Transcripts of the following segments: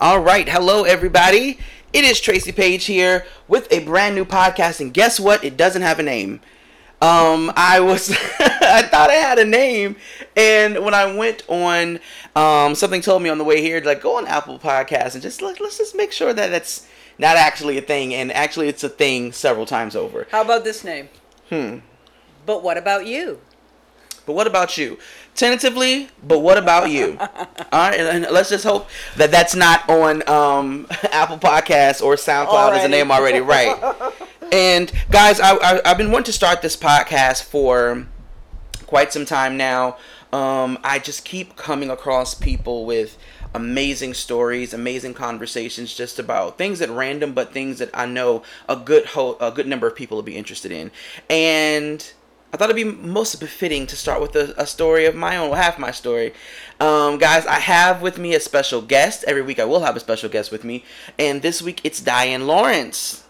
All right, hello everybody. It is Tracy Paige here with a brand new podcast, and guess what? It doesn't have a name. Um, I was, I thought I had a name, and when I went on, um, something told me on the way here, like go on Apple Podcasts and just let, let's just make sure that it's not actually a thing, and actually it's a thing several times over. How about this name? Hmm. But what about you? But what about you? Tentatively, but what about you? All right, and let's just hope that that's not on um, Apple Podcasts or SoundCloud as a name already, right? and guys, I, I, I've been wanting to start this podcast for quite some time now. Um, I just keep coming across people with amazing stories, amazing conversations, just about things that random, but things that I know a good ho- a good number of people will be interested in. And I thought it'd be most befitting to start with a, a story of my own, well, half my story. Um, guys, I have with me a special guest. Every week I will have a special guest with me, and this week it's Diane Lawrence.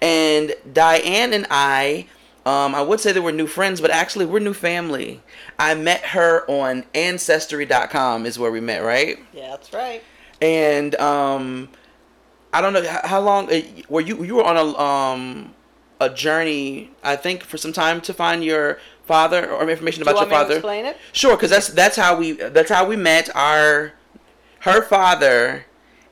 And Diane and I, um, I would say that we're new friends, but actually we're new family. I met her on Ancestry.com is where we met, right? Yeah, that's right. And um, I don't know how, how long uh, were you you were on a um a journey I think for some time to find your father or information Do about you want your father. explain it? Sure, because that's that's how we that's how we met. Our her father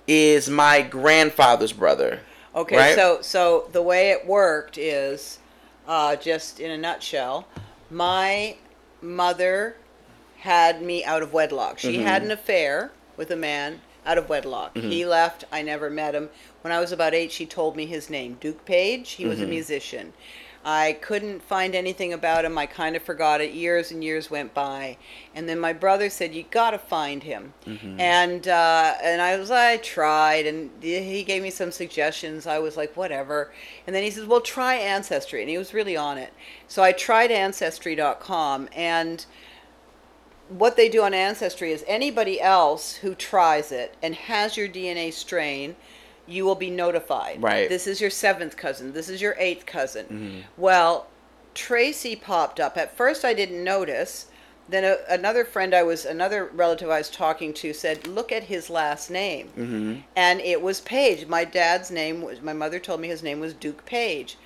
is my grandfather's brother. Okay, Right. so so the way it worked is, uh, just in a nutshell, my mother had me out of wedlock. She had an affair with a man out of wedlock. He mm-hmm. left. I never met him. When I was about eight, she told me his name, Duke Page. He was a mm-hmm. musician. I couldn't find anything about him. I kind of forgot it. Years and years went by, and then my brother said, "You got to find him." Mm-hmm. And uh, and I was I tried, and he gave me some suggestions. I was like, whatever. And then he says, "Well, try Ancestry," and he was really on it. So I tried Ancestry.com, and what they do on Ancestry is anybody else who tries it and has your DNA strain, you will be notified. Right. This is your seventh cousin. This is your eighth cousin. Well, Tracy popped up. At first, I didn't notice. Then a, another friend I was, another relative I was talking to said, "Look at his last name," Mm-hmm. and it was Page. My dad's name was. My mother told me his name was Duke Page,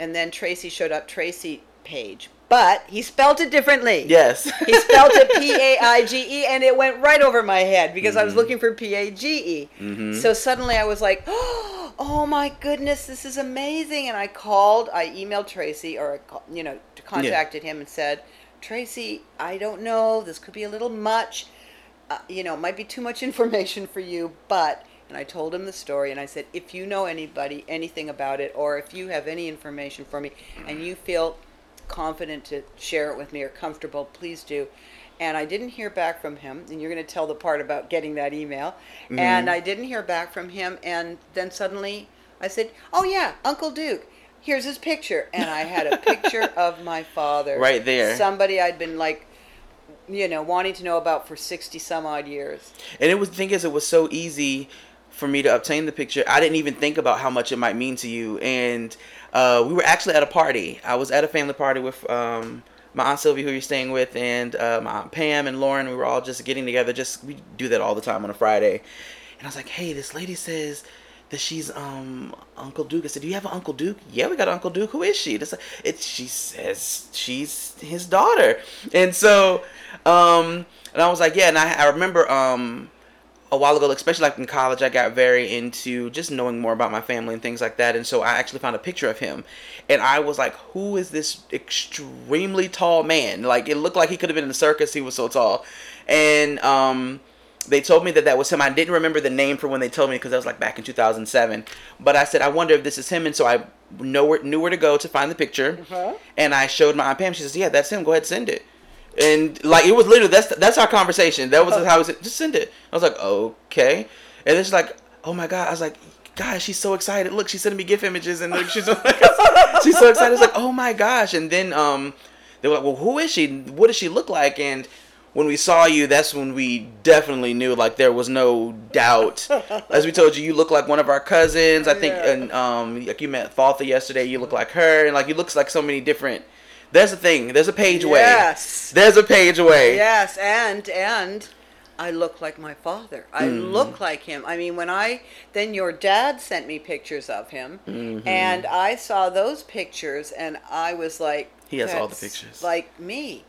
and then Tracy showed up, Tracy Paige, but he spelled it differently. Yes. He spelled it P A I G E, and it went right over my head because I was looking for P A G E. So suddenly I was like, "Oh my goodness, this is amazing!" And I called, I emailed Tracy, or you know, contacted him and said, "Tracy, I don't know. This could be a little much. Uh, you know, it might be too much information for you, but." And I told him the story, and I said, "If you know anybody, anything about it, or if you have any information for me, and you feel confident to share it with me or comfortable, please do. And I didn't hear back from him. And you're going to tell the part about getting that email. Mm-hmm. And I didn't hear back from him. And then suddenly I said, Oh, yeah, Uncle Duke. Here's his picture. And I had a picture of my father. Right there. Somebody I'd been like, you know, wanting to know about for 60 some odd years. And it was the thing is it was so easy for me to obtain the picture. I didn't even think about how much it might mean to you. And uh, we were actually at a party. I was at a family party with um, my aunt Sylvia, who you're staying with, and uh, my aunt Pam and Lauren. We were all just getting together. Just we do that all the time on a Friday. And I was like, "Hey, this lady says." That she's um Uncle Duke. I said, "Do you have an Uncle Duke?" Yeah, we got Uncle Duke. Who is she? This it. She says she's his daughter, and so um and I was like, yeah. And I I remember um a while ago, especially like in college, I got very into just knowing more about my family and things like that. And so I actually found a picture of him, and I was like, "Who is this extremely tall man? Like it looked like he could have been in the circus. He was so tall." And um, they told me that that was him. I didn't remember the name for when they told me because that was like back in 2007. But I said, "I wonder if this is him." And so I know where, knew where to go to find the picture, Uh-huh. and I showed my aunt Pam. She says, "Yeah, that's him. Go ahead, send it." And like it was literally that's that's our conversation. That was how I was just send it. I was like, okay. And it's like, oh my god. I was like, guys, she's so excited. Look, she's sending me GIF images, and like, she's she's so excited. It's like, oh my gosh. And then um, they were like, well, who is she? What does she look like? And when we saw you, that's when we definitely knew like there was no doubt. As we told you, you look like one of our cousins. I think, Yeah. and um, like you met Faltha yesterday. You look like her, and like you looks like so many different. There's a thing. There's a page away. Yes. There's a page away. Yes, and and I look like my father. I hmm. look like him. I mean, when I then your dad sent me pictures of him, mm-hmm. and I saw those pictures, and I was like, He has all the pictures." like me,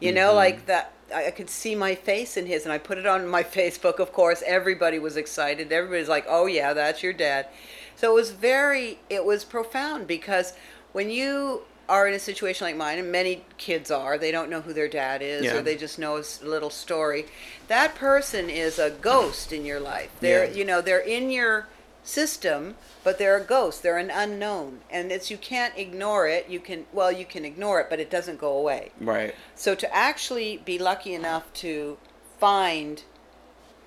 you know, mm-hmm. like that. I I could see my face in his, and I put it on my Facebook. Of course, everybody was excited. Everybody's like, "Oh yeah, that's your dad." So it was very, it was profound because when you are in a situation like mine, and many kids are, they don't know who their dad is, Yeah. or they just know a little story. That person is a ghost in your life. They're, Yeah. you know, they're in your system, but they're a ghost. They're an unknown, and it's you can't ignore it. You can, well, you can ignore it, but it doesn't go away. Right. So to actually be lucky enough to find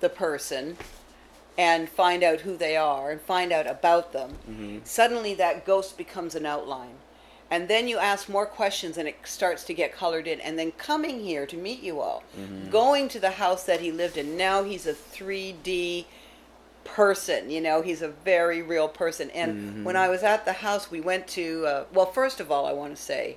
the person and find out who they are and find out about them, mm-hmm. suddenly that ghost becomes an outline. And then you ask more questions and it starts to get colored in. And then coming here to meet you all, mm-hmm. going to the house that he lived in, now he's a 3D person you know he's a very real person and mm-hmm. when i was at the house we went to uh, well first of all i want to say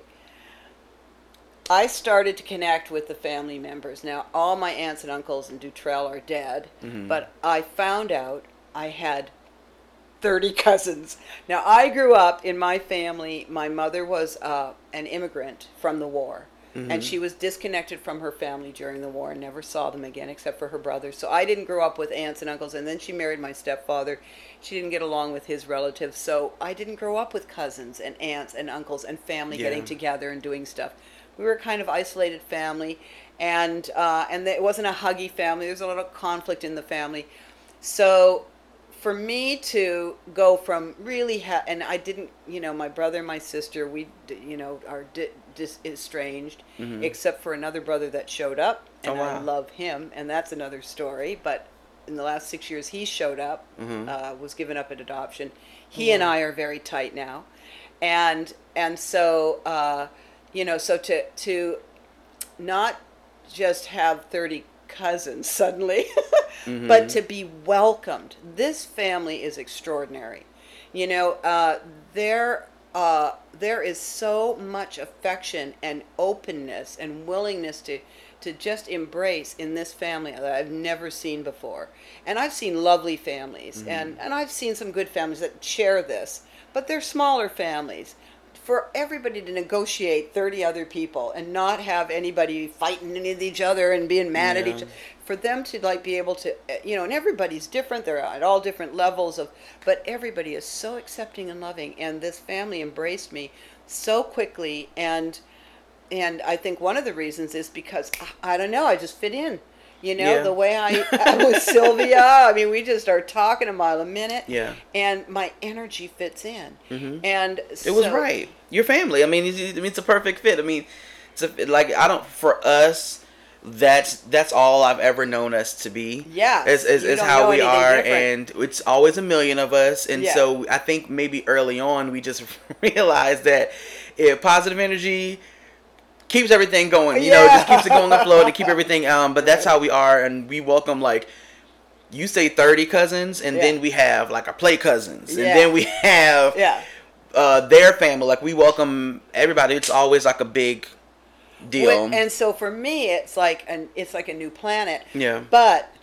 I started to connect with the family members. Now, all my aunts and uncles in Dutrell are dead, mm-hmm. but I found out I had 30 cousins. Now, I grew up in my family. My mother was uh, an immigrant from the war, and she was disconnected from her family during the war and never saw them again except for her brothers. So I didn't grow up with aunts and uncles, and then she married my stepfather. She didn't get along with his relatives, so I didn't grow up with cousins and aunts and uncles and family Yeah. getting together and doing stuff. We were a kind of isolated family, and uh, and it wasn't a huggy family. There was a lot of conflict in the family, so for me to go from really ha- and I didn't, you know, my brother and my sister, we, you know, are di- dis- estranged, except for another brother that showed up, and Oh, I love him, and that's another story. But in the last six years, he showed up, uh, was given up at adoption. He and I are very tight now, and and so uh, you know, so to to not just have 30 cousins suddenly, but to be welcomed. This family is extraordinary. You know, uh, there, uh, there is so much affection and openness and willingness to, to just embrace in this family that I've never seen before. And I've seen lovely families, and, and I've seen some good families that share this, but they're smaller families for everybody to negotiate 30 other people and not have anybody fighting with each other and being mad at each other for them to like be able to uh, you know and everybody's different they're at all different levels of but everybody is so accepting and loving and this family embraced me so quickly and and I think one of the reasons is because I I don't know I just fit in you know Yeah. the way I, I was Sylvia I mean we just start talking a mile a minute Yeah. and my energy fits in Mhm. and It was right. Your family. I mean, it's, it's a perfect fit. I mean, it's a, like I don't for us. That's that's all I've ever known us to be. Yeah, is is, is how we are, different. and it's always a million of us. And Yeah. so I think maybe early on we just realized that if positive energy keeps everything going, you know, just keeps it going the flow to keep everything. Um, but that's how we are, and we welcome like. You say thirty cousins, and Yeah. then we have like our play cousins, and Yeah. then we have yeah uh, their family. Like we welcome everybody. It's always like a big deal. When- and so for me it's like an it's like a new planet yeah. but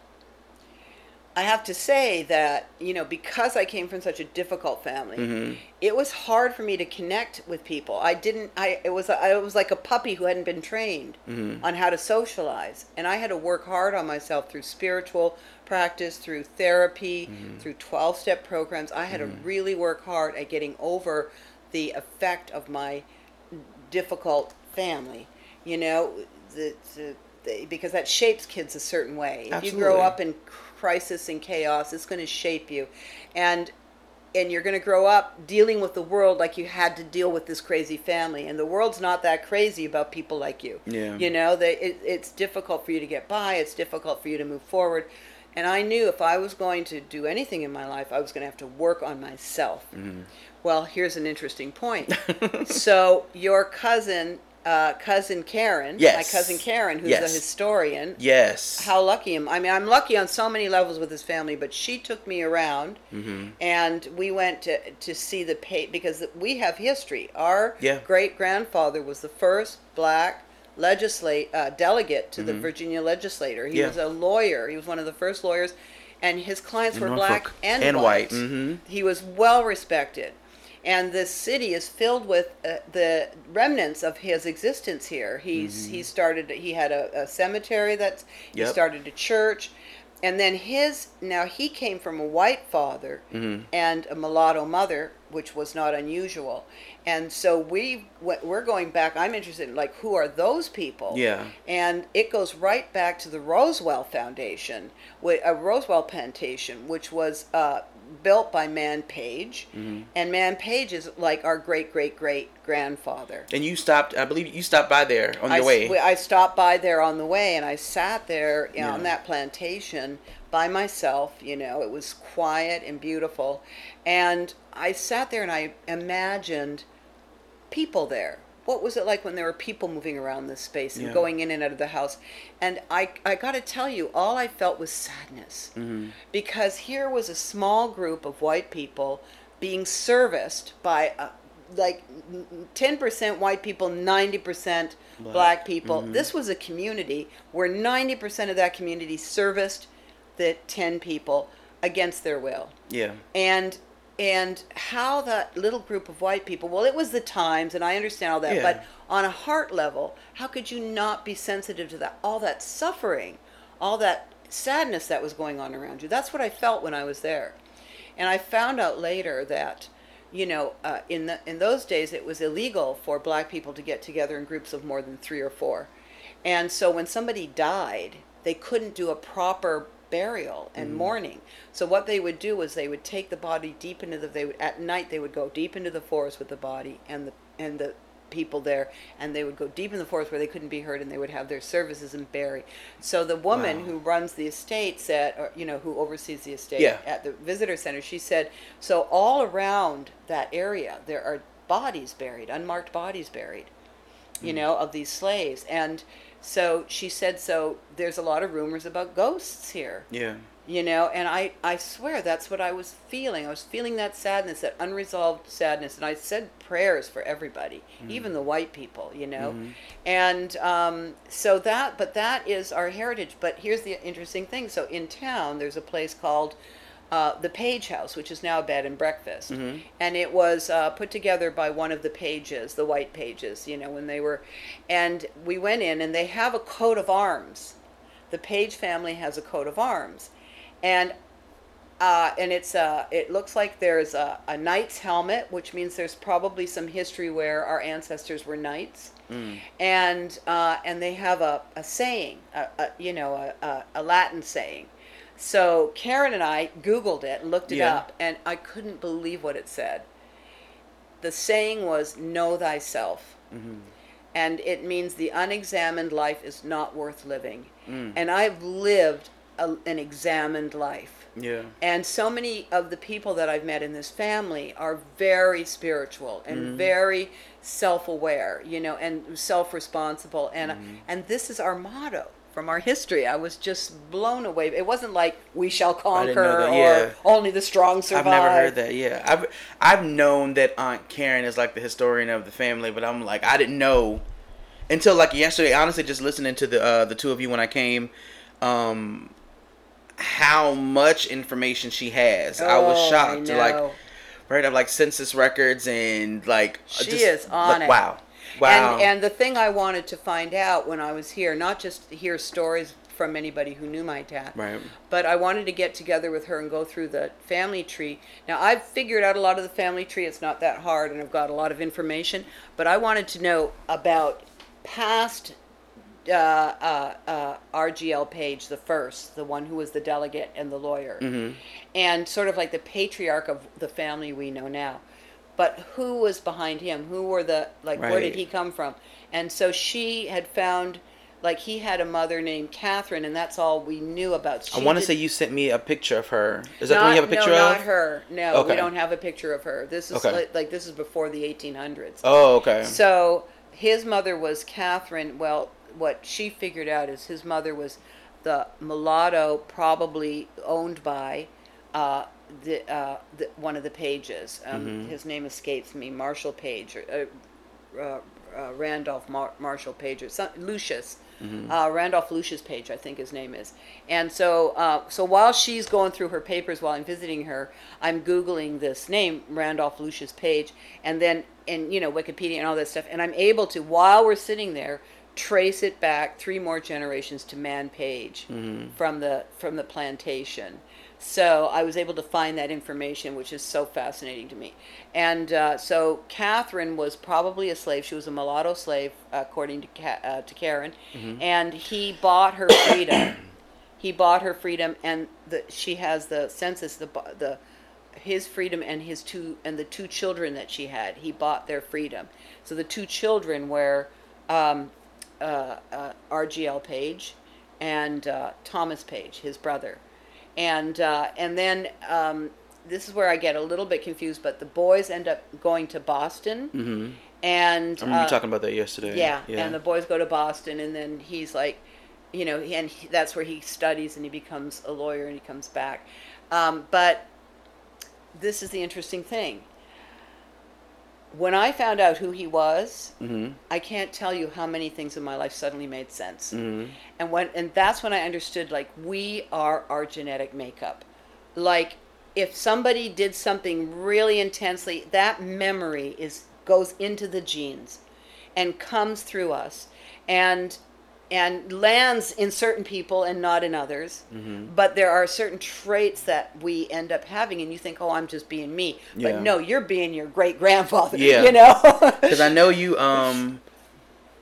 i have to say that you know because i came from such a difficult family hmm it was hard for me to connect with people. I didn't i it was i was like a puppy who hadn't been trained Mhm. on how to socialize. And i had to work hard on myself through spiritual practice through therapy through 12 step programs. I had to really work hard at getting over the effect of my difficult family you know the, the, the, because that shapes kids a certain way. If you grow up in crisis and chaos it's going to shape you. And and you're going to grow up dealing with the world like you had to deal with this crazy family. And the world's not that crazy about people like you. Yeah. you know they, it, it's difficult for you to get by it's difficult for you to move forward. And i knew if i was going to do anything in my life i was going to have to work on myself. Mm-hmm. well here's an interesting point. So your cousin uh, cousin karen Yes. my cousin karen who's Yes. a historian Yes. how lucky am I mean I'm lucky on so many levels with this family but she took me around Mhm. and we went to to see the pa because we have history our Yeah. great grandfather was the first black legislate uh, delegate to the Virginia legislature. He Mm-hmm. Yeah. was a lawyer. He was one of the first lawyers, and his clients In were black and, And white. white, mhm. He was well respected. And this city is filled with uh, the remnants of his existence here. He's he started. He had a, a cemetery that's. He Mm-hmm. Started a church, and then his now he came from a white father Mm-hmm. and a mulatto mother, which was not unusual. And so we we're going back. I'm interested in like who are those people? Yeah. And it goes right back to the Rosewell Foundation, a Rosewell plantation, which was uh, built by Mann Page, Mm-hmm. and Mann Page is like our great great great grandfather. And you stopped. I believe you stopped by there on I, your way. I stopped by there on the way, and I sat there you know, on that plantation by myself. You know, it was quiet and beautiful, and I sat there and I imagined people there. What was it like when there were people moving around this space and Yeah. going in and out of the house? And I, I got to tell you, all I felt was sadness Mm-hmm. because here was a small group of white people being serviced by uh, like ten percent white people, ninety percent black. Black. people. This was a community where ninety percent of that community serviced the ten people against their will yeah. and and how that little group of white people well it was the times and i understand all that Yeah. but on a heart level how could you not be sensitive to that all that suffering all that sadness that was going on around you? That's what i felt when i was there. And i found out later that you know uh, in the in those days it was illegal for black people to get together in groups of more than three or four. And so when somebody died they couldn't do a proper burial and mm. mourning. So what they would do was they would take the body deep into the they would at night they would go deep into the forest with the body and the and the people there and they would go deep in the forest where they couldn't be heard and they would have their services and bury. So the woman Wow. who runs the estate said or, you know who oversees the estate Yeah. at the visitor center she said so all around that area there are bodies buried unmarked bodies buried you mm. know, of these slaves. And so she said, so there's a lot of rumors about ghosts here, Yeah. you know, and I, I swear that's what I was feeling. I was feeling that sadness, that unresolved sadness. And I said prayers for everybody, even the white people, you know. And um, so that, but that is our heritage. But here's the interesting thing. So in town, there's a place called uh, the Page House, which is now a bed and breakfast, and it was uh, put together by one of the pages, the white pages, you know, when they were, and we went in, and they have a coat of arms. The Page family has a coat of arms, and uh, and it's uh, it looks like there's a, a knight's helmet, which means there's probably some history where our ancestors were knights, and uh, and they have a, a saying, a, a, you know, a, a Latin saying. So Karen and I Googled it looked it Yeah. up, and I couldn't believe what it said. The saying was "Know thyself." Mm-hmm. and it means the unexamined life is not worth living. Mm. And I've lived a, an examined life. Yeah. And so many of the people that I've met in this family are very spiritual and very self-aware, you know, and self-responsible. And and this is our motto from our history. I was just blown away. It wasn't like we shall conquer that, or yeah. only the strong survive. I've never heard that. Yeah, I've I've known that Aunt Karen is like the historian of the family, but I'm like I didn't know until like yesterday. Honestly, just listening to the uh, the two of you when I came, um, how much information she has. I was Oh, shocked I like right up like census records and like uh, She just, is on like, it. Wow, wow. And and the thing I wanted to find out when I was here, not just hear stories from anybody who knew my dad, Right. but I wanted to get together with her and go through the family tree. Now I've figured out a lot of the family tree. It's not that hard, and I've got a lot of information. But I wanted to know about past. Uh, uh, uh, RGL Page, the first, the one who was the delegate and the lawyer, Mm-hmm. and sort of like the patriarch of the family we know now. But who was behind him? Who were the like? Where did he come from? And so she had found, like, he had a mother named Catherine, and that's all we knew about. I want to say you sent me a picture of her. Is that the one you have a picture no, of? not her. No, Okay. we don't have a picture of her. This is Okay. like, like this is before the 1800s. Oh, okay. So his mother was Catherine. Well, what she figured out is his mother was the mulatto, probably owned by uh, the, uh, the one of the pages. Um, Mm-hmm. His name escapes me. Marshall Page. Or, uh, uh, uh, Randolph Mar- Marshall page or some, Lucius. Uh, Randolph Lucius page, I think his name is, and so uh, so while she's going through her papers while I'm visiting her, I'm googling this name Randolph Lucius page, and then and you know Wikipedia and all that stuff, and I'm able to while we're sitting there trace it back three more generations to Mann Page from the from the plantation. So I was able to find that information, which is so fascinating to me. And uh, so Catherine was probably a slave. She was a mulatto slave, according to Ca- uh, to Karen, and he bought her freedom. he bought her freedom, and the, she has the census the the his freedom and his two and the two children that she had. He bought their freedom. So the two children were um, uh, uh, RGL Page and uh, Thomas Page, his brother, and uh, and then um, this is where I get a little bit confused. But the boys end up going to Boston, Mm-hmm. and I remember uh, talking about that yesterday. yeah, Yeah. and the boys go to Boston, and then he's like, you know, and he, that's where he studies and he becomes a lawyer and he comes back. Um, but this is the interesting thing. When I found out who he was, mm-hmm. I can't tell you how many things in my life suddenly made sense. Mm-hmm. And when and that's when I understood like we are our genetic makeup. Like if somebody did something really intensely, that memory is goes into the genes and comes through us and and lands in certain people and not in others. Mm-hmm. But there are certain traits that we end up having and you think, "Oh, I'm just being me." Yeah. But no, you're being your great grandfather, Yeah. you know. Because I know you. Um,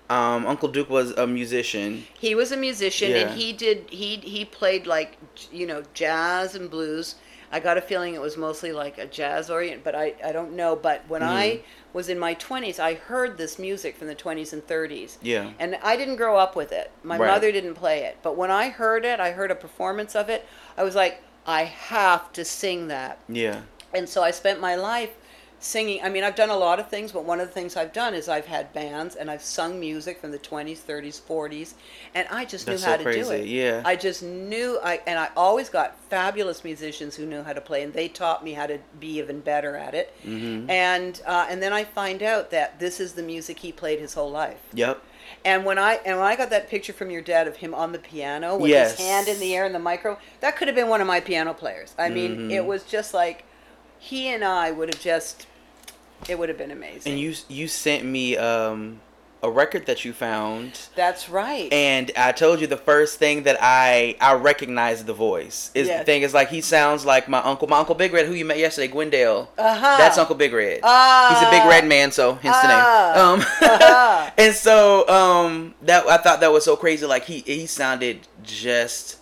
um, Uncle Duke was a musician. He was a musician, Yeah. and he did he he played like you know jazz and blues. I got a feeling it was mostly like a jazz orient, but I, I don't know. But when I Mm-hmm. was in my twenties, I heard this music from the twenties and thirties. Yeah. And I didn't grow up with it. My Right. mother didn't play it, but when I heard it, I heard a performance of it. I was like, I have to sing that Yeah. and so I spent my life singing. I mean, I've done a lot of things, but one of the things I've done is I've had bands and I've sung music from the 20s, 30s, 40s, and I just That's knew how so to do it. yeah. I just knew I and I always got fabulous musicians who knew how to play and they taught me how to be even better at it. Mm-hmm. And uh, and then I find out that this is the music he played his whole life. Yep. And when I and when I got that picture from your dad of him on the piano with Yes. his hand in the air and the micro, that could have been one of my piano players. I mean, Mm-hmm. it was just like he and I would have just it would have been amazing. And you you sent me um a record that you found. That's right. And I told you the first thing that I I recognized the voice is the thing is like he sounds like my uncle, my uncle Big Red, who you met yesterday, Gwendale. Uh-huh. That's Uncle Big Red. Ah. He's a big red man, so hence the name. Ah. Um, Uh-huh. and so um, that I thought that was so crazy. Like he he sounded just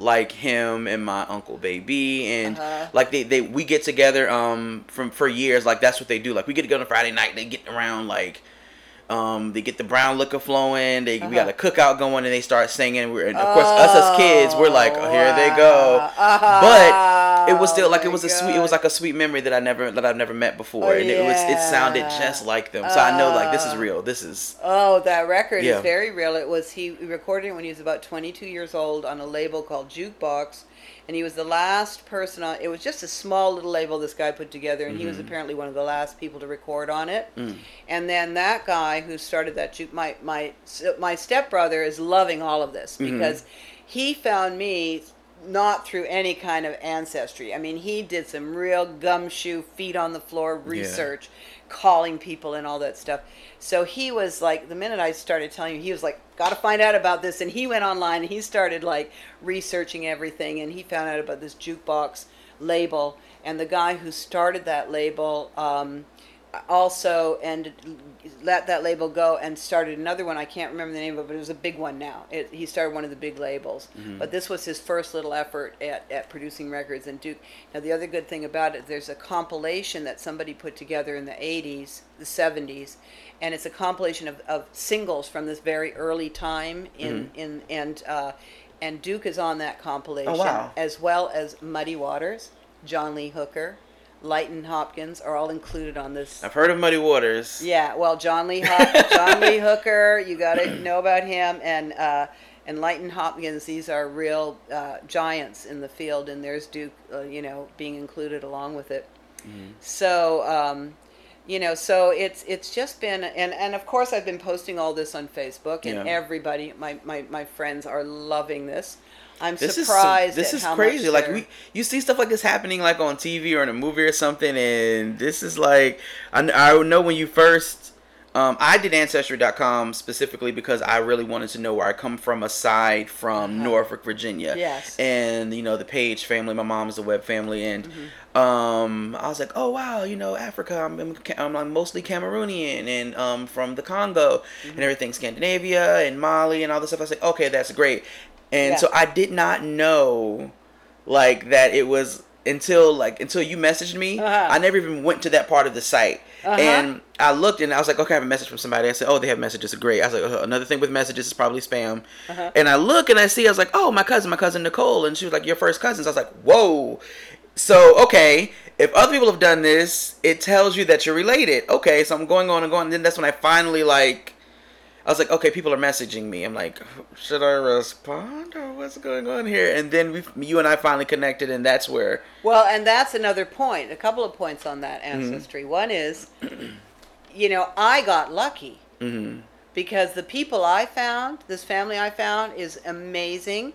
like him and my uncle baby and Uh-huh. like they, they we get together um from for years like that's what they do like we get together on Friday night they get around like um they get the brown liquor flowing they we got a Uh-huh. cookout going and they start singing we're and of course us as kids we're like oh, here they go wow. but it was still Oh like it my was a sweet it was like a sweet memory that I never that I've never met before Oh, and it was it sounded just like them so I know like this is Ah. real this is Oh, that record Yeah. is very real. It was he recorded it when he was about 22 years old on a label called Jukebox, and he was the last person on. It was just a small little label this guy put together, and he was mm-hmm. apparently one of the last people to record on it. Mm. And then that guy who started that juke, my my my stepbrother is loving all of this mm-hmm. because he found me not through any kind of ancestry. I mean, he did some real gumshoe, feet on the floor research, calling people and all that stuff. So he was like, the minute I started telling you, he was like, got to find out about this. And he went online and he started like researching everything. And he found out about this jukebox label. And the guy who started that label um, also and let that label go and started another one. I can't remember the name of it, but it was a big one now. It, he started one of the big labels. But this was his first little effort at, at producing records. And Duke, now the other good thing about it, there's a compilation that somebody put together in the 80s, the 70s, and it's a compilation of, of singles from this very early time in, in and uh, and Duke is on that compilation wow. as well as Muddy Waters, John Lee Hooker, Lightnin' Hopkins are all included on this. I've heard of Muddy Waters Yeah, well, John Lee Ho- John Lee Hooker, you got to know about him, and uh, and Lightnin' Hopkins. These are real uh, giants in the field, and there's Duke, uh, you know, being included along with it. So, um, you know so it's it's just been and and of course i've been posting all this on facebook and Yeah. everybody my, my my friends are loving this i'm This is surprised this is crazy. Like we, you see stuff like this happening like on TV or in a movie or something, and this is like I, I know when you first. Um, I did ancestry.com specifically because I really wanted to know where I come from aside from Uh-huh. Norfolk, Virginia. Yes. And you know the Page family, my mom's a Webb family, and Mm-hmm. um, I was like, oh wow, you know Africa. I'm, I'm, I'm, I'm mostly Cameroonian and um, from the Congo Mm-hmm. and everything, Scandinavia and Mali and all this stuff. I was like, okay, that's great. And Yeah. so I did not know like that it was until like until you messaged me. Uh-huh. I never even went to that part of the site. Uh-huh. And I looked and I was like, okay, I have a message from somebody. I said, oh, they have messages. Great. I was like, uh, another thing with messages is probably spam. Uh-huh. And I look and I see, I was like, oh, my cousin, my cousin Nicole. And she was like, your first cousins. I was like, whoa. So, okay, if other people have done this, it tells you that you're related. Okay, so I'm going on and going. And then that's when I finally, like, I was like, okay, people are messaging me. I'm like, should I respond or what's going on here? And then we, you and I finally connected, and that's where, Well, and that's another point. A couple of points on that Mm-hmm. ancestry. One is, you know, I got lucky mm-hmm. because the people I found, this family I found, is amazing.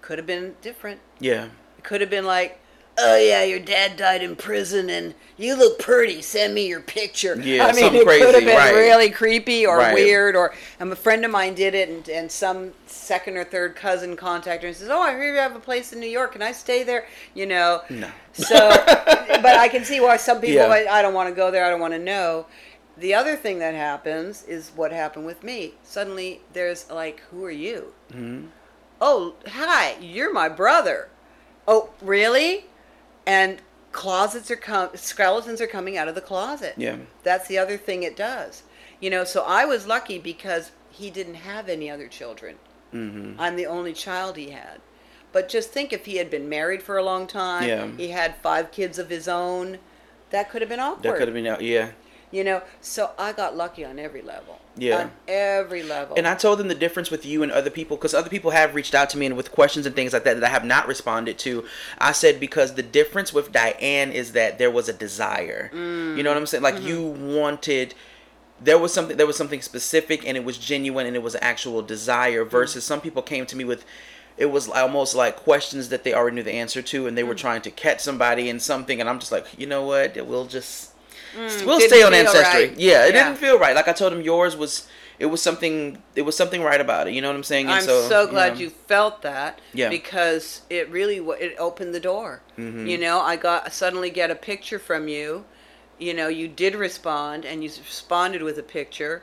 Could have been different. yeah, It could have been like, oh yeah, your dad died in prison and you look pretty. Send me your picture. Yeah, I mean, it could have been right. really creepy or Right. weird. Or and a friend of mine did it, and, and some second or third cousin contacted her and says, "Oh, I hear you have a place in New York. Can I stay there?" You know. No. So, but I can see why some people. Yeah. I, I don't want to go there. I don't want to know. The other thing that happens is what happened with me. Suddenly, there's like, "Who are you?" mm-hmm. oh hi you're my brother oh really and closets are com- skeletons are coming out of the closet. Yeah, that's the other thing it does. You know so i was lucky because he didn't have any other children. Mm-hmm. i'm the only child he had. But just think if he had been married for a long time Yeah. he had five kids of his own that could have been awkward that could have been. Yeah, you know so i got lucky on every level Yeah. on every level And I told them the difference with you and other people because other people have reached out to me and with questions and things like that that I have not responded to. I said because the difference with Diane is that there was a desire. You know what I'm saying? Like mm-hmm. you wanted there was something there was something specific and it was genuine and it was an actual desire mm-hmm. versus some people came to me with it was almost like questions that they already knew the answer to and they were mm. trying to catch somebody in something and I'm just like, you know what? We'll just we'll stay on ancestry. right. Yeah, it Yeah. didn't feel right. Like I told him, yours was it was something it was something right about it. You know what I'm saying? And I'm so, glad know, you felt that Yeah. because it really it opened the door. Mhm. You know, I got suddenly get a picture from you. You know, you did respond and you responded with a picture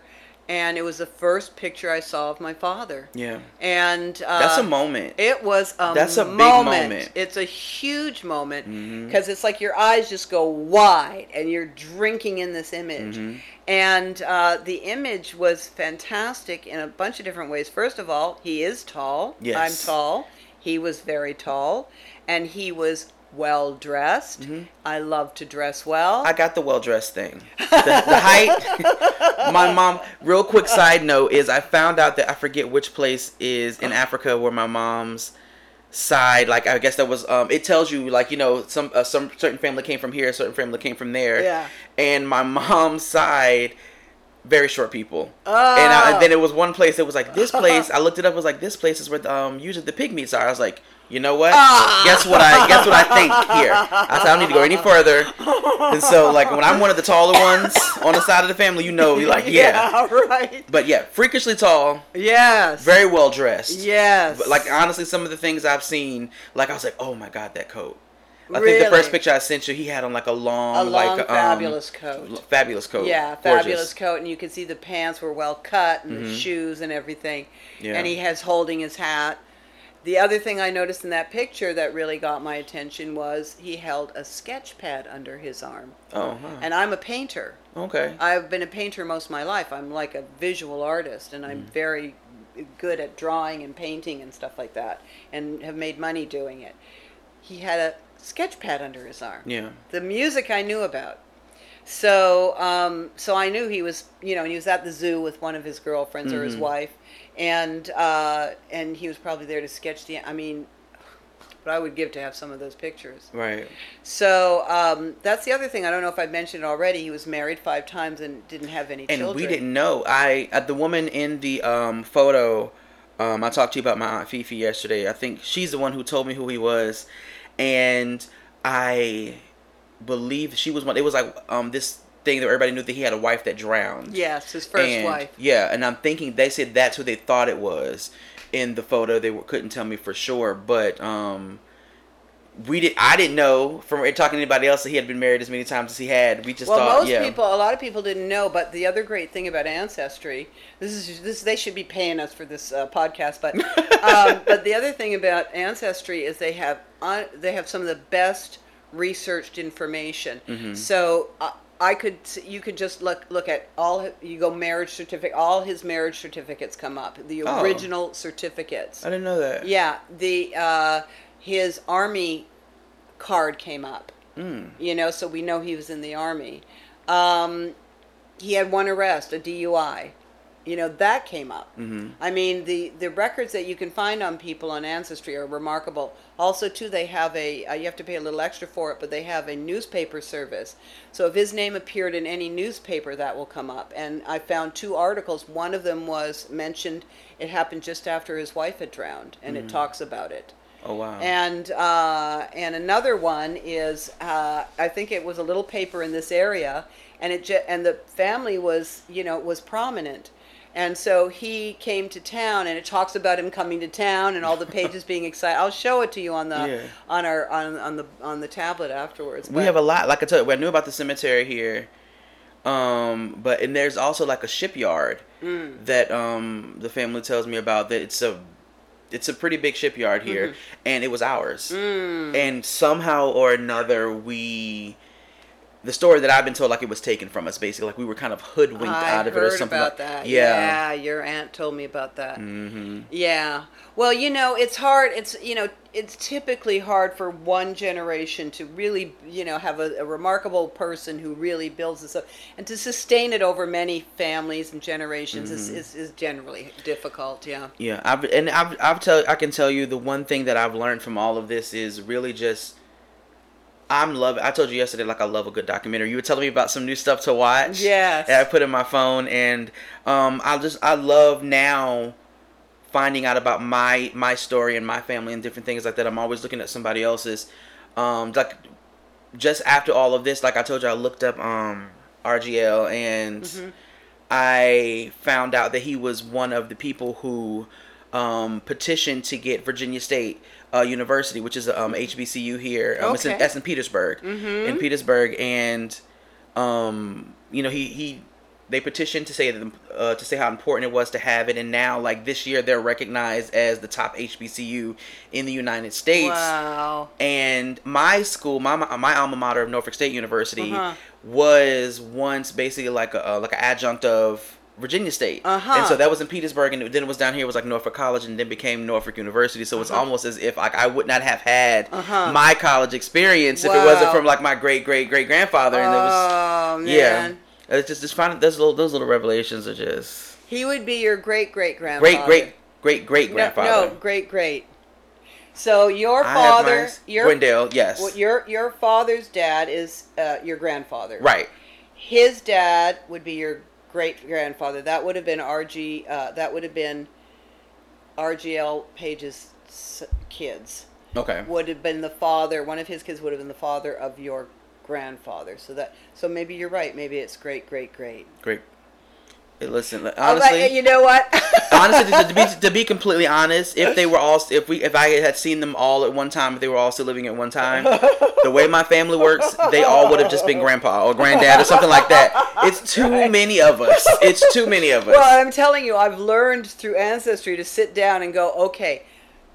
and it was the first picture I saw of my father. Yeah, And uh, that's a moment. It was a That's a big moment. moment. It's a huge moment because it's like your eyes just go wide and you're drinking in this image. Mhm. And uh, the image was fantastic in a bunch of different ways. First of all, he is tall. Yes. I'm tall. He was very tall. And he was well dressed. I love to dress well. Mm-hmm. I got the well dressed thing. The, the height. my mom. Real quick side note is I found out that I forget which place is in Africa where my mom's side. Like I guess that was. Um, it tells you like you know some uh, some certain family came from here, certain family came from there. Yeah. And my mom's side. Very short people, Oh. and, I, and then it was one place that was like this place. I looked it up. Was like this place is where um usually the pygmies are. I was like, you know what? Ah. Guess what I guess what I think here. I said I don't need to go any further. And so like when I'm one of the taller ones on the side of the family, you know, you're like yeah. right. But yeah, freakishly tall, Yes. very well dressed. Yes. But like honestly, some of the things I've seen, like I was like, oh my god, that coat. I think the first picture I sent you, he had on like a long, a long, like um, fabulous coat. fabulous coat. Yeah, Gorgeous. Mm-hmm. fabulous coat, and you can see the pants were well cut, and the shoes and everything. Yeah. And he has holding his hat. The other thing I noticed in that picture that really got my attention was he held a sketch pad under his arm. Oh, huh. And I'm a painter. okay. I've been a painter most of my life. I'm like a visual artist, and Mm. I'm very good at drawing and painting and stuff like that, and have made money doing it. He had a sketch pad under his arm Yeah. the music I knew about. So, um, so I knew he was, you know, and he was at the zoo with one of his girlfriends or his Mhm. wife, and uh, and he was probably there to sketch the. I mean, but I would give to have some of those pictures. Right. So um, that's the other thing. I don't know if I mentioned it already. He was married five times and didn't have any And children. we didn't know. I uh, the woman in the um, photo. Um, I talked to you about my aunt Fifi yesterday. I think she's the one who told me who he was, and I believe she was one. It was like um, this thing that everybody knew that he had a wife that drowned. Yes, his first And- wife. Yeah, and I'm thinking they said that's who they thought it was in the photo. They were, couldn't tell me for sure, but um, we did. I didn't know from talking to anybody else that he had been married as many times as he had. We just Well, thought, most yeah, people, a lot of people didn't know. But the other great thing about ancestry, this is this they should be paying us for this uh, podcast. But um, but the other thing about ancestry is they have on, they have some of the best researched information. Mm-hmm. So. Uh, I could, you could just look look at all. You go marriage certificate. All his marriage certificates come up. The Oh. original certificates. I didn't know that. Yeah, the uh, his army card came up. Mm. You know, so we know he was in the army. Um, he had one arrest, a DUI. You know that came up. Mm-hmm. I mean, the the records that you can find on people on Ancestry are remarkable. Also, too, they have a uh, you have to pay a little extra for it, but they have a newspaper service. So if his name appeared in any newspaper, that will come up. And I found two articles. One of them was mentioned. It happened just after his wife had drowned, and it talks about it. Oh wow. And uh, and another one is uh, I think it was a little paper in this area, and it ju- and the family was you know was prominent, and so he came to town, and it talks about him coming to town and all the pages being excited. I'll show it to you on the Yeah. on our on, on the on the tablet afterwards. we have a lot. Like I told you, I knew about the cemetery here. Um, but and there's also like a shipyard Mm. that um the family tells me about. That it's a it's a pretty big shipyard here, Mm-hmm. and it was ours. Mm. And somehow or another, we the story that I've been told like it was taken from us. Basically, like we were kind of hoodwinked I out of it or something. about like, that. Yeah. Yeah. your aunt told me about that. hmm Yeah. Well, you know, it's hard. It's you know, it's typically hard for one generation to really, you know, have a, a remarkable person who really builds this up, and to sustain it over many families and generations is, is, is generally difficult. Yeah. Yeah, I've and I've I've tell I can tell you the one thing that I've learned from all of this is really just I'm loving. I told you yesterday like I love a good documentary. You were telling me about some new stuff to watch. Yes. That I put in my phone, and um, I just I love now finding out about my my story and my family and different things like that. I'm always looking at somebody else's. Um, like just after all of this, like I told you, I looked up um RGL and I found out that he was one of the people who um, petitioned to get Virginia State uh, University, which is a um, HBCU here. Um, It's in, Okay. that's in Petersburg, in Petersburg, and um, you know he he they petitioned to say that uh, to say how important it was to have it, and now like this year they're recognized as the top HBCU in the United States. Wow. And my school, my my alma mater of Norfolk State University, Uh-huh. was once basically like a uh, like an adjunct of Virginia State. Uh-huh. And so that was in Petersburg, and then it was down here it was like Norfolk College, and then became Norfolk University. So it's almost as if like I would not have had Uh-huh. my college experience if it wasn't from like my great great great grandfather. And it was oh man. yeah. It's just just finding those little those little revelations are just He would be your great great grandfather. Great great great great grandfather. no, great great. So your father, your Wendell, yes, Well, your your father's dad is uh, your grandfather. right. His dad would be your great grandfather. That would have been RG. Uh, that would have been RGL Page's kids. Okay. Would have been the father. One of his kids would have been the father of your grandfather. So that. So maybe you're right. Maybe it's great, great, great. Great. Listen, honestly, you know what? honestly, to, to be to be completely honest, if they were all, if we, if I had seen them all at one time, if they were all still living at one time, the way my family works, they all would have just been grandpa or granddad or something like that. It's too many of us. It's too many of us. Well, I'm telling you, I've learned through ancestry to sit down and go, okay,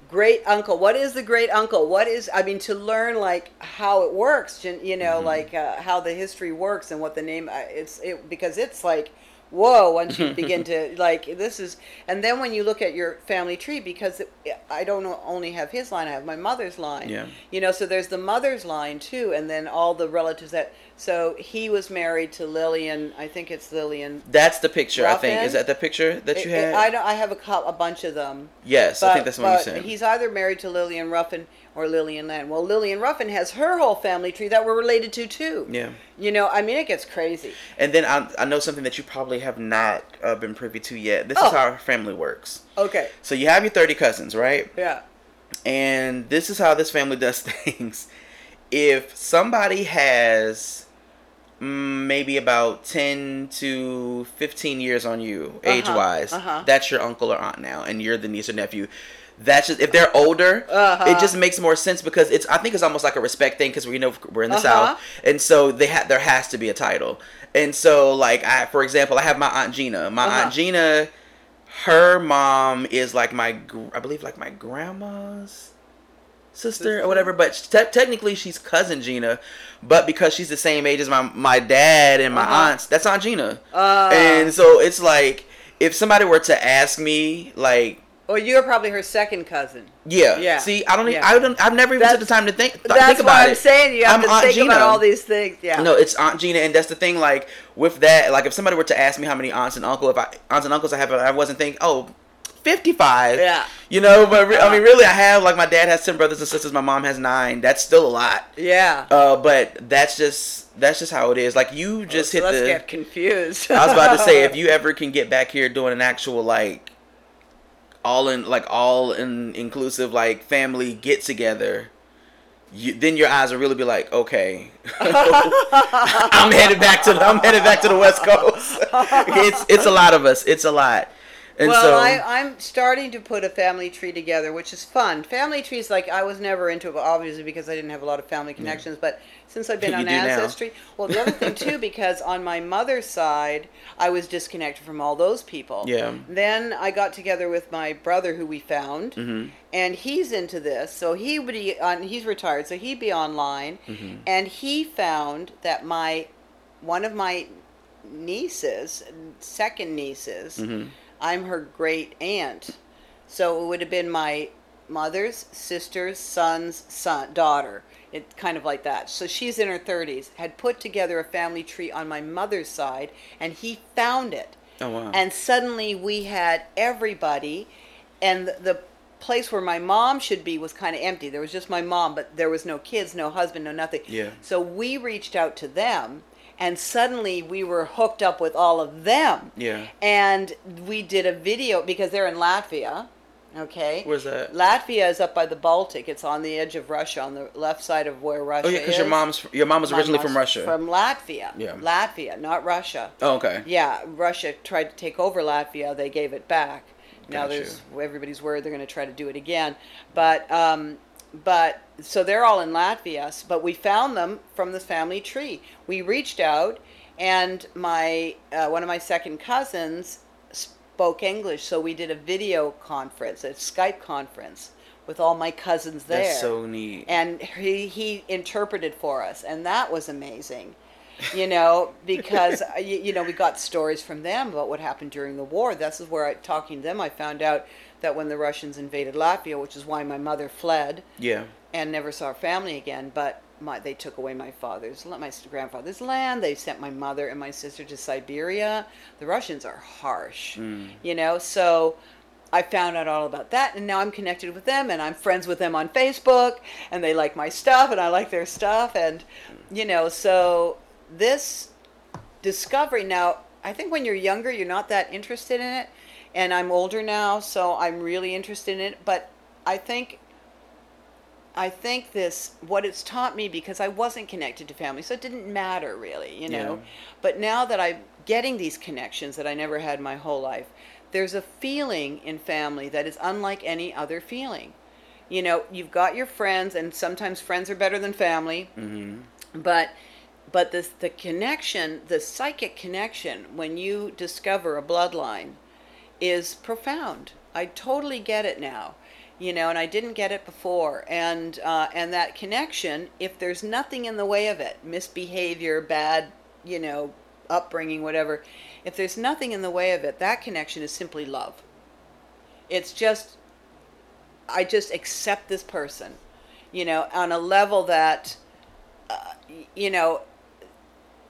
great uncle. What is the great uncle? What is? I mean, to learn like how it works. You you know, Mm-hmm. like uh, how the history works and what the name. uh, It's it because it's like. Whoa! Once you begin to like this is, and then when you look at your family tree, because I don't only have his line, I have my mother's line. Yeah. You know, so there's the mother's line too, and then all the relatives that. So he was married to Lillian. I think it's Lillian That's the picture. I think is that the picture that you it- it- had? I don't. I have a a bunch of them. yes, I think that's the one you but said. he's either married to Lillian Ruffin or Lillian Land. Well, Lillian Ruffin has her whole family tree that we're related to too. Yeah. You know, I mean, it gets crazy. And then I, I know something that you probably have not uh, been privy to yet. This Oh. is how our family works. Okay. So you have your 30 cousins, right? Yeah. And this is how this family does things. If somebody has mm, maybe about 10 to 15 years on you, Uh-huh, age wise, uh-huh. that's your uncle or aunt now, and you're the niece or nephew. That's just if they're older, Uh-huh. it just makes more sense because it's. I think it's almost like a respect thing because we know we're in the Uh-huh. south, and so they ha- there has to be a title. And so, like, I for example, I have my aunt Gina. My Uh-huh. aunt Gina, her mom is like my, I believe, like my grandma's sister or whatever. But te- technically, she's cousin Gina. But because she's the same age as my my dad and my Uh-huh. aunts, that's Aunt Gina. Uh, and so it's like if somebody were to ask me, like, well, you're probably her second cousin. yeah, Yeah. see, I don't, e- Yeah. I don't, I've never even took the time to think, th- That's think about why I'm it. saying you have I'm to Aunt think Gina. about all these things. Yeah. No, it's Aunt Gina, and that's the thing. Like with that, like if somebody were to ask me how many aunts and uncle, if I aunts and uncles I have, I wasn't thinking, oh, 55. Yeah. You know, but re- I mean, Uh. really, I have like my dad has ten brothers and sisters. My mom has nine. That's still a lot. Yeah. Uh, but that's just that's just how it is. Like you just So hit let's the. get confused. I was about to say, if you ever can get back here doing an actual like, all in like all in inclusive like family get together, you then your eyes will really be like, okay, I'm headed back to the, I'm headed back to the West Coast. it's it's a lot of us. It's a lot, and well, so I, I'm starting to put a family tree together, which is fun. Family trees, like I was never into it, obviously because I didn't have a lot of family connections. But since I've been You on do now. Ancestry, well, the other thing too, because on my mother's side, I was disconnected from all those people. Yeah. Then I got together with my brother, who we found, Mhm. and he's into this. So he would be on. He's retired, so he'd be online, Mm-hmm. and he found that my one of my nieces, second nieces. Mhm. I'm her great aunt. So it would have been my mother's sister's son's son daughter. It kind of like that. So she's in her 30s. Had put together a family tree on my mother's side, and he found it. oh wow, And suddenly we had everybody, and the, the place where my mom should be was kind of empty. There was just my mom, but there was no kids, no husband, no nothing. Yeah. So we reached out to them, and suddenly we were hooked up with all of them. yeah. And we did a video because they're in Latvia. Okay. Where's that? Latvia is up by the Baltic. It's on the edge of Russia, on the left side of where Russia Oh yeah, because your mom's your mom was originally from Russia. From Latvia. Yeah. Latvia, not Russia. oh okay. Yeah, Russia tried to take over Latvia. They gave it back. Now there's everybody's worried they're going to try to do it again. But um, but so they're all in Latvia. But we found them from the family tree. We reached out, and my uh, one of my second cousins spoke English, so we did a video conference, a Skype conference with all my cousins there That's so neat. and he, he interpreted for us and that was amazing you know because uh, you, you know we got stories from them about what happened during the war this is where I, talking to them i found out that when the russians invaded latvia which is why my mother fled yeah. and never saw her family again but my, they took away my father's my grandfather's land they sent my mother and my sister to siberia the russians are harsh Mm. you know so i found out all about that and now i'm connected with them and i'm friends with them on facebook and they like my stuff and i like their stuff and you know so this discovery now i think when you're younger you're not that interested in it and i'm older now so i'm really interested in it but i think I think this what it's taught me because I wasn't connected to family, so it didn't matter really, you know. Yeah. But now that I'm getting these connections that I never had my whole life, there's a feeling in family that is unlike any other feeling. You know, you've got your friends, and sometimes friends are better than family, Mm-hmm. but but this the connection, the psychic connection when you discover a bloodline is profound. I totally get it now, you know, and I didn't get it before. And uh, and that connection, if there's nothing in the way of it, misbehavior, bad, you know, upbringing, whatever, if there's nothing in the way of it, that connection is simply love. It's just, I just accept this person, you know, on a level that, uh, you know,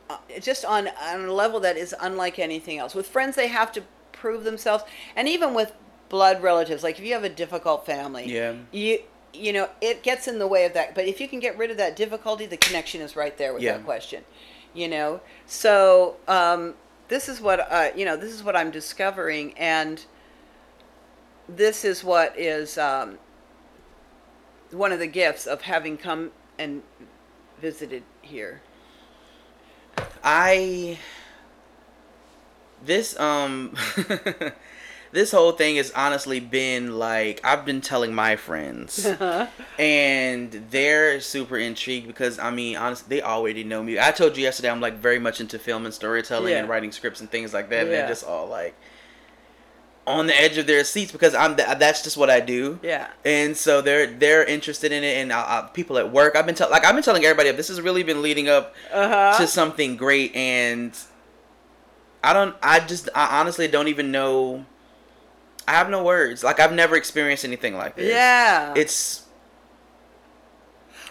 uh, just on on a level that is unlike anything else. With friends, they have to prove themselves, and even with blood relatives, like if you have a difficult family, Yeah. you you know, it gets in the way of that. But if you can get rid of that difficulty, the connection is right there with Yeah. that question. You know, so um, this is what uh, you know. This is what I'm discovering, and this is what is um, one of the gifts of having come and visited here. I this um this whole thing has honestly been like I've been telling my friends and they're super intrigued because I mean honestly they already know me. I told you yesterday I'm like very much into film and storytelling Yeah. and writing scripts and things like that and Yeah. they're just all like on the edge of their seats because I'm th- that's just what I do. Yeah. And so they're they're interested in it, and uh, uh, people at work. I've been telling like I've been telling everybody this has really been leading up Uh-huh. to something great, and I don't. I just I honestly don't even know. I have no words. Like I've never experienced anything like this. Yeah. It's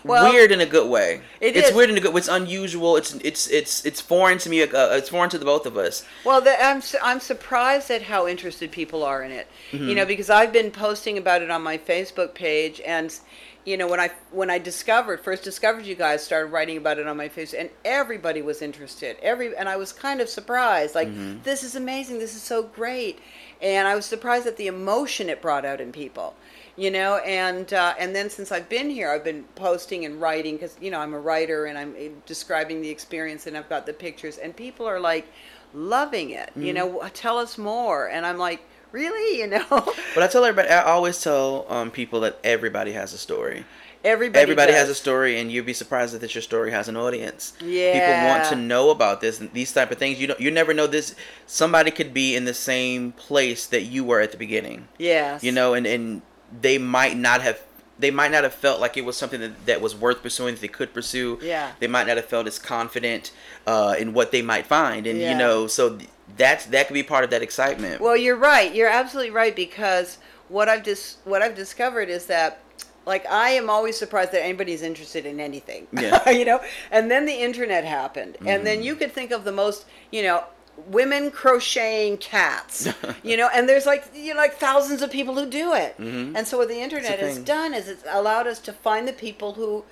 Well, weird in a good way. it it's is. weird in a good. It's unusual. It's it's it's it's foreign to me. Uh, it's foreign to the both of us. Well, the, I'm su- I'm surprised at how interested people are in it. You know, because I've been posting about it on my Facebook page, and you know, when I when I discovered first discovered you guys, started writing about it on my face, and everybody was interested. Every and I was kind of surprised, like this is amazing, this is so great, and I was surprised at the emotion it brought out in people. You know, and uh, and then since I've been here, I've been posting and writing because you know I'm a writer and I'm uh, describing the experience and I've got the pictures and people are like loving it. You know, tell us more, and I'm like, really, you know, But I tell everybody. I always tell um, people that everybody has a story. everybody Everybody has a story, and you'd be surprised that your story has an audience. Yeah, People want to know about this and these type of things. You don't. You never know this. Somebody could be in the same place that you were at the beginning. Yes, You know, and and they might not have. They might not have felt like it was something that, that was worth pursuing that they could pursue. Yeah. They might not have felt as confident uh, in what they might find, and Yeah. you know, so th- that's that could be part of that excitement. Well, you're right. You're absolutely right because what I've dis- what I've discovered is that like I am always surprised that anybody's interested in anything. Yeah. you know, and then the internet happened, and then mm-hmm. you could think of the most, you know, women crocheting cats. you know, and there's like you know like thousands of people who do it. Mm-hmm. And so what the internet has done is it's allowed us to find the people who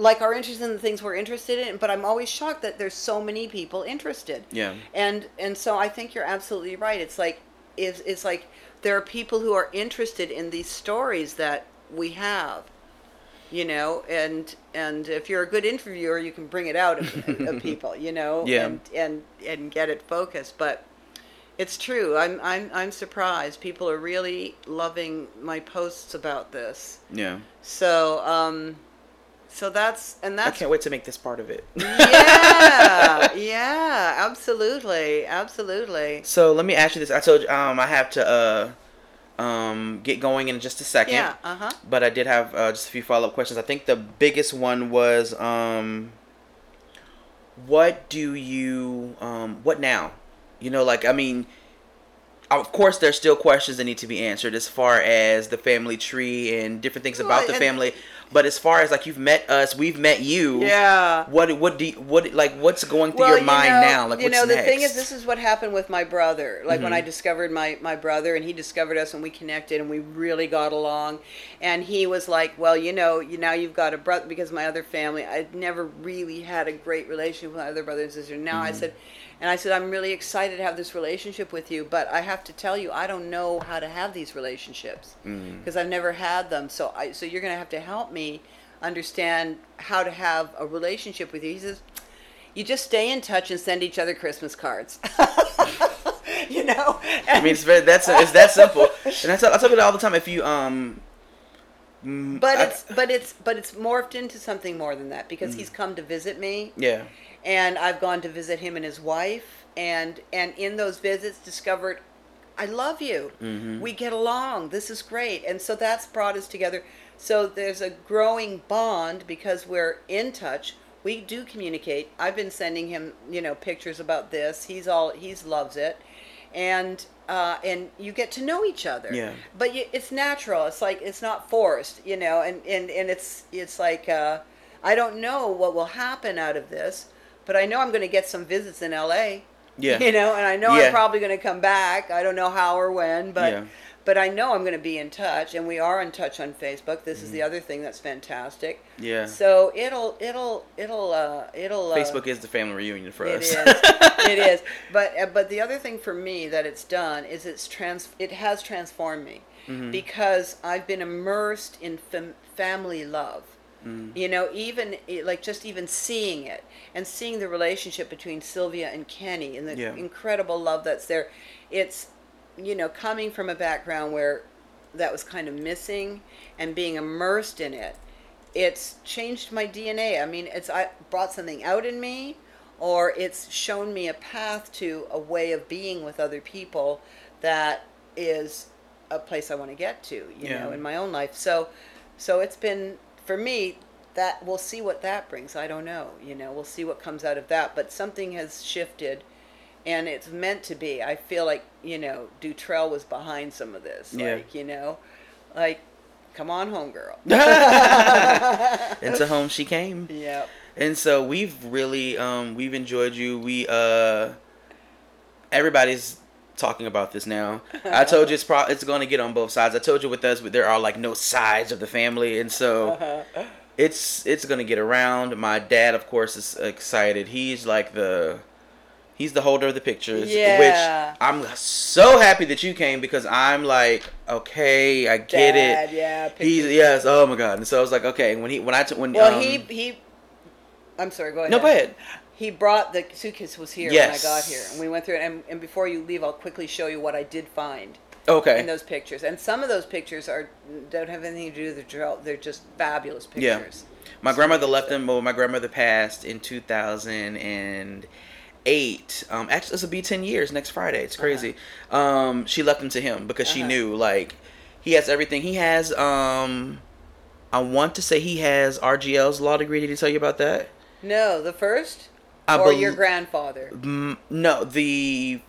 like are interested in the things we're interested in but i'm always shocked that there's so many people interested Yeah. and and so i think you're absolutely right it's like it's, it's like there are people who are interested in these stories that we have you know and and if you're a good interviewer you can bring it out of, of people you know Yeah. and and and get it focused but it's true i'm i'm i'm surprised people are really loving my posts about this yeah. so um so that's and that's. I can't wait to make this part of it. yeah yeah absolutely absolutely So let me ask you this. I told you um, I have to uh, um, get going in just a second. yeah uh-huh But I did have uh, just a few follow up questions. I think the biggest one was um, what do you, um, what now? You know, like, I mean, of course, there's still questions that need to be answered as far as the family tree and different things about Well, the family. But as far as like you've met us, we've met you. yeah What what do you, what like what's going through well, your you mind know, now? Like you know, the next? thing is, this is what happened with my brother. Like when Mhm. I discovered my my brother, and he discovered us, and we connected, and we really got along. And he was like, "Well, you know, you now you've got a brother because my other family. I'd never really had a great relationship with my other brother and sister. Now I Mhm. said." And I said, I'm really excited to have this relationship with you, but I have to tell you, I don't know how to have these relationships because I've never had them. So I, so you're going to have to help me understand how to have a relationship with you. He says, you just stay in touch and send each other Christmas cards. you know? I mean, it's very that's it's that simple. And I tell I tell people all the time if you um. mm, but I- it's but it's but it's morphed into something more than that Mm. because he's come to visit me yeah and I've gone to visit him and his wife and and in those visits discovered I love you. Mhm. We get along. This is great. And so that's brought us together. So there's a growing bond because we're in touch. We do communicate. I've been sending him, you know, pictures about this. He's all he's loves it. And uh, and you get to know each other. Yeah. But you, it's natural. It's like it's not forced, you know. And and and it's it's like uh, I don't know what will happen out of this, but I know I'm going to get some visits in L.A. Yeah. You know, and I know Yeah. I'm probably going to come back. I don't know how or when, but Yeah. but I know I'm going to be in touch, and we are in touch on Facebook. This is the other thing that's fantastic. Mm-hmm. Yeah. So it'll it'll it'll uh, it'll uh, Facebook is the family reunion for it us. is. it is. But uh, but the other thing for me that it's done is it's trans. It has transformed me Mm-hmm. because I've been immersed in fam- family love. Mm. You know, even eh, like just even seeing it and seeing the relationship between Sylvia and Kenny and the Yeah. incredible love that's there. It's you know coming from a background where that was kind of missing and being immersed in it it's changed my DNA. I mean, it's I brought something out in me, or it's shown me a path to a way of being with other people that is a place I want to get to. You Yeah. know, in my own life. So, so it's been for me that we'll see what that brings. I don't know. You know, we'll see what comes out of that. But something has shifted. And it's meant to be. I feel like you know Dutrell was behind some of this. Yeah. Like you know, like, come on home, girl. Into home she came. Yep. And so we've really um we've enjoyed you. We uh everybody's talking about this now. I told you it's pro- it's going to get on both sides. I told you with us but there are like no sides of the family and so it's it's going to get around. My dad of course is excited. He's like the he's the holder of the pictures Yeah. which I'm so happy that you came because I'm like okay, I get Dad, it. yeah. He's yes, oh my god. And so I was like okay, when he when I t- when Well, um, he he. I'm sorry. Go ahead. No, go ahead. He brought the suitcase was here Yes. when I got here, and we went through it. And, and before you leave, I'll quickly show you what I did find Okay. in those pictures. And some of those pictures are don't have anything to do with Dutrell. They're just fabulous pictures. Yeah. My grandmother left them. Well, my grandmother passed in 2008. Um, actually, this will be 10 years next Friday. It's crazy. Um, she left them to him because she Uh-huh. knew like he has everything. He has. Um, I want to say he has RGL's law degree. Did he tell you about that? No, the first I or bel- your grandfather. Mm, no, the.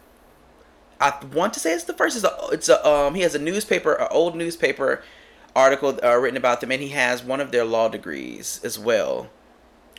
I want to say it's the first. It's a. It's a. Um, he has a newspaper, an old newspaper article uh, written about them, and he has one of their law degrees as well.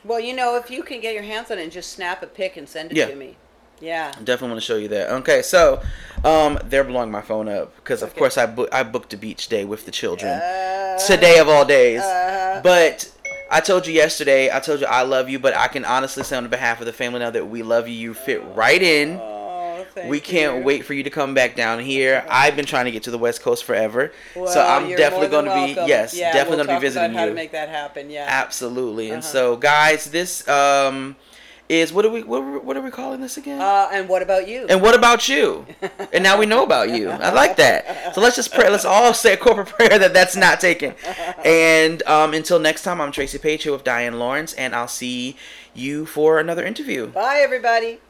Well, you know, if you can get your hands on it and just snap a pic and send it Yeah. to me. Yeah. Definitely want to show you that. Okay, so um, they're blowing my phone up because of Okay. course I book I booked a beach day with the children Uh, today of all days. uh-huh. But I told you yesterday. I told you I love you, but I can honestly say on behalf of the family now that we love you. You fit right in. Oh, we can't you. wait for you to come back down here. I've been trying to get to the West Coast forever, so I'm definitely going to be yes, Yeah, definitely we'll going to be talk about visiting how to make that happen. Yeah. Absolutely. And Uh-huh. so, guys, this um is what are we what, are- what are we calling this again? Uh, and what about you? And what about you? And now we know about you. I like that. So let's just pray. Let's all say a corporate prayer that that's not taken. And um, until next time, I'm Tracy Paige here with Diane Lawrence, and I'll see you for another interview. Bye, everybody.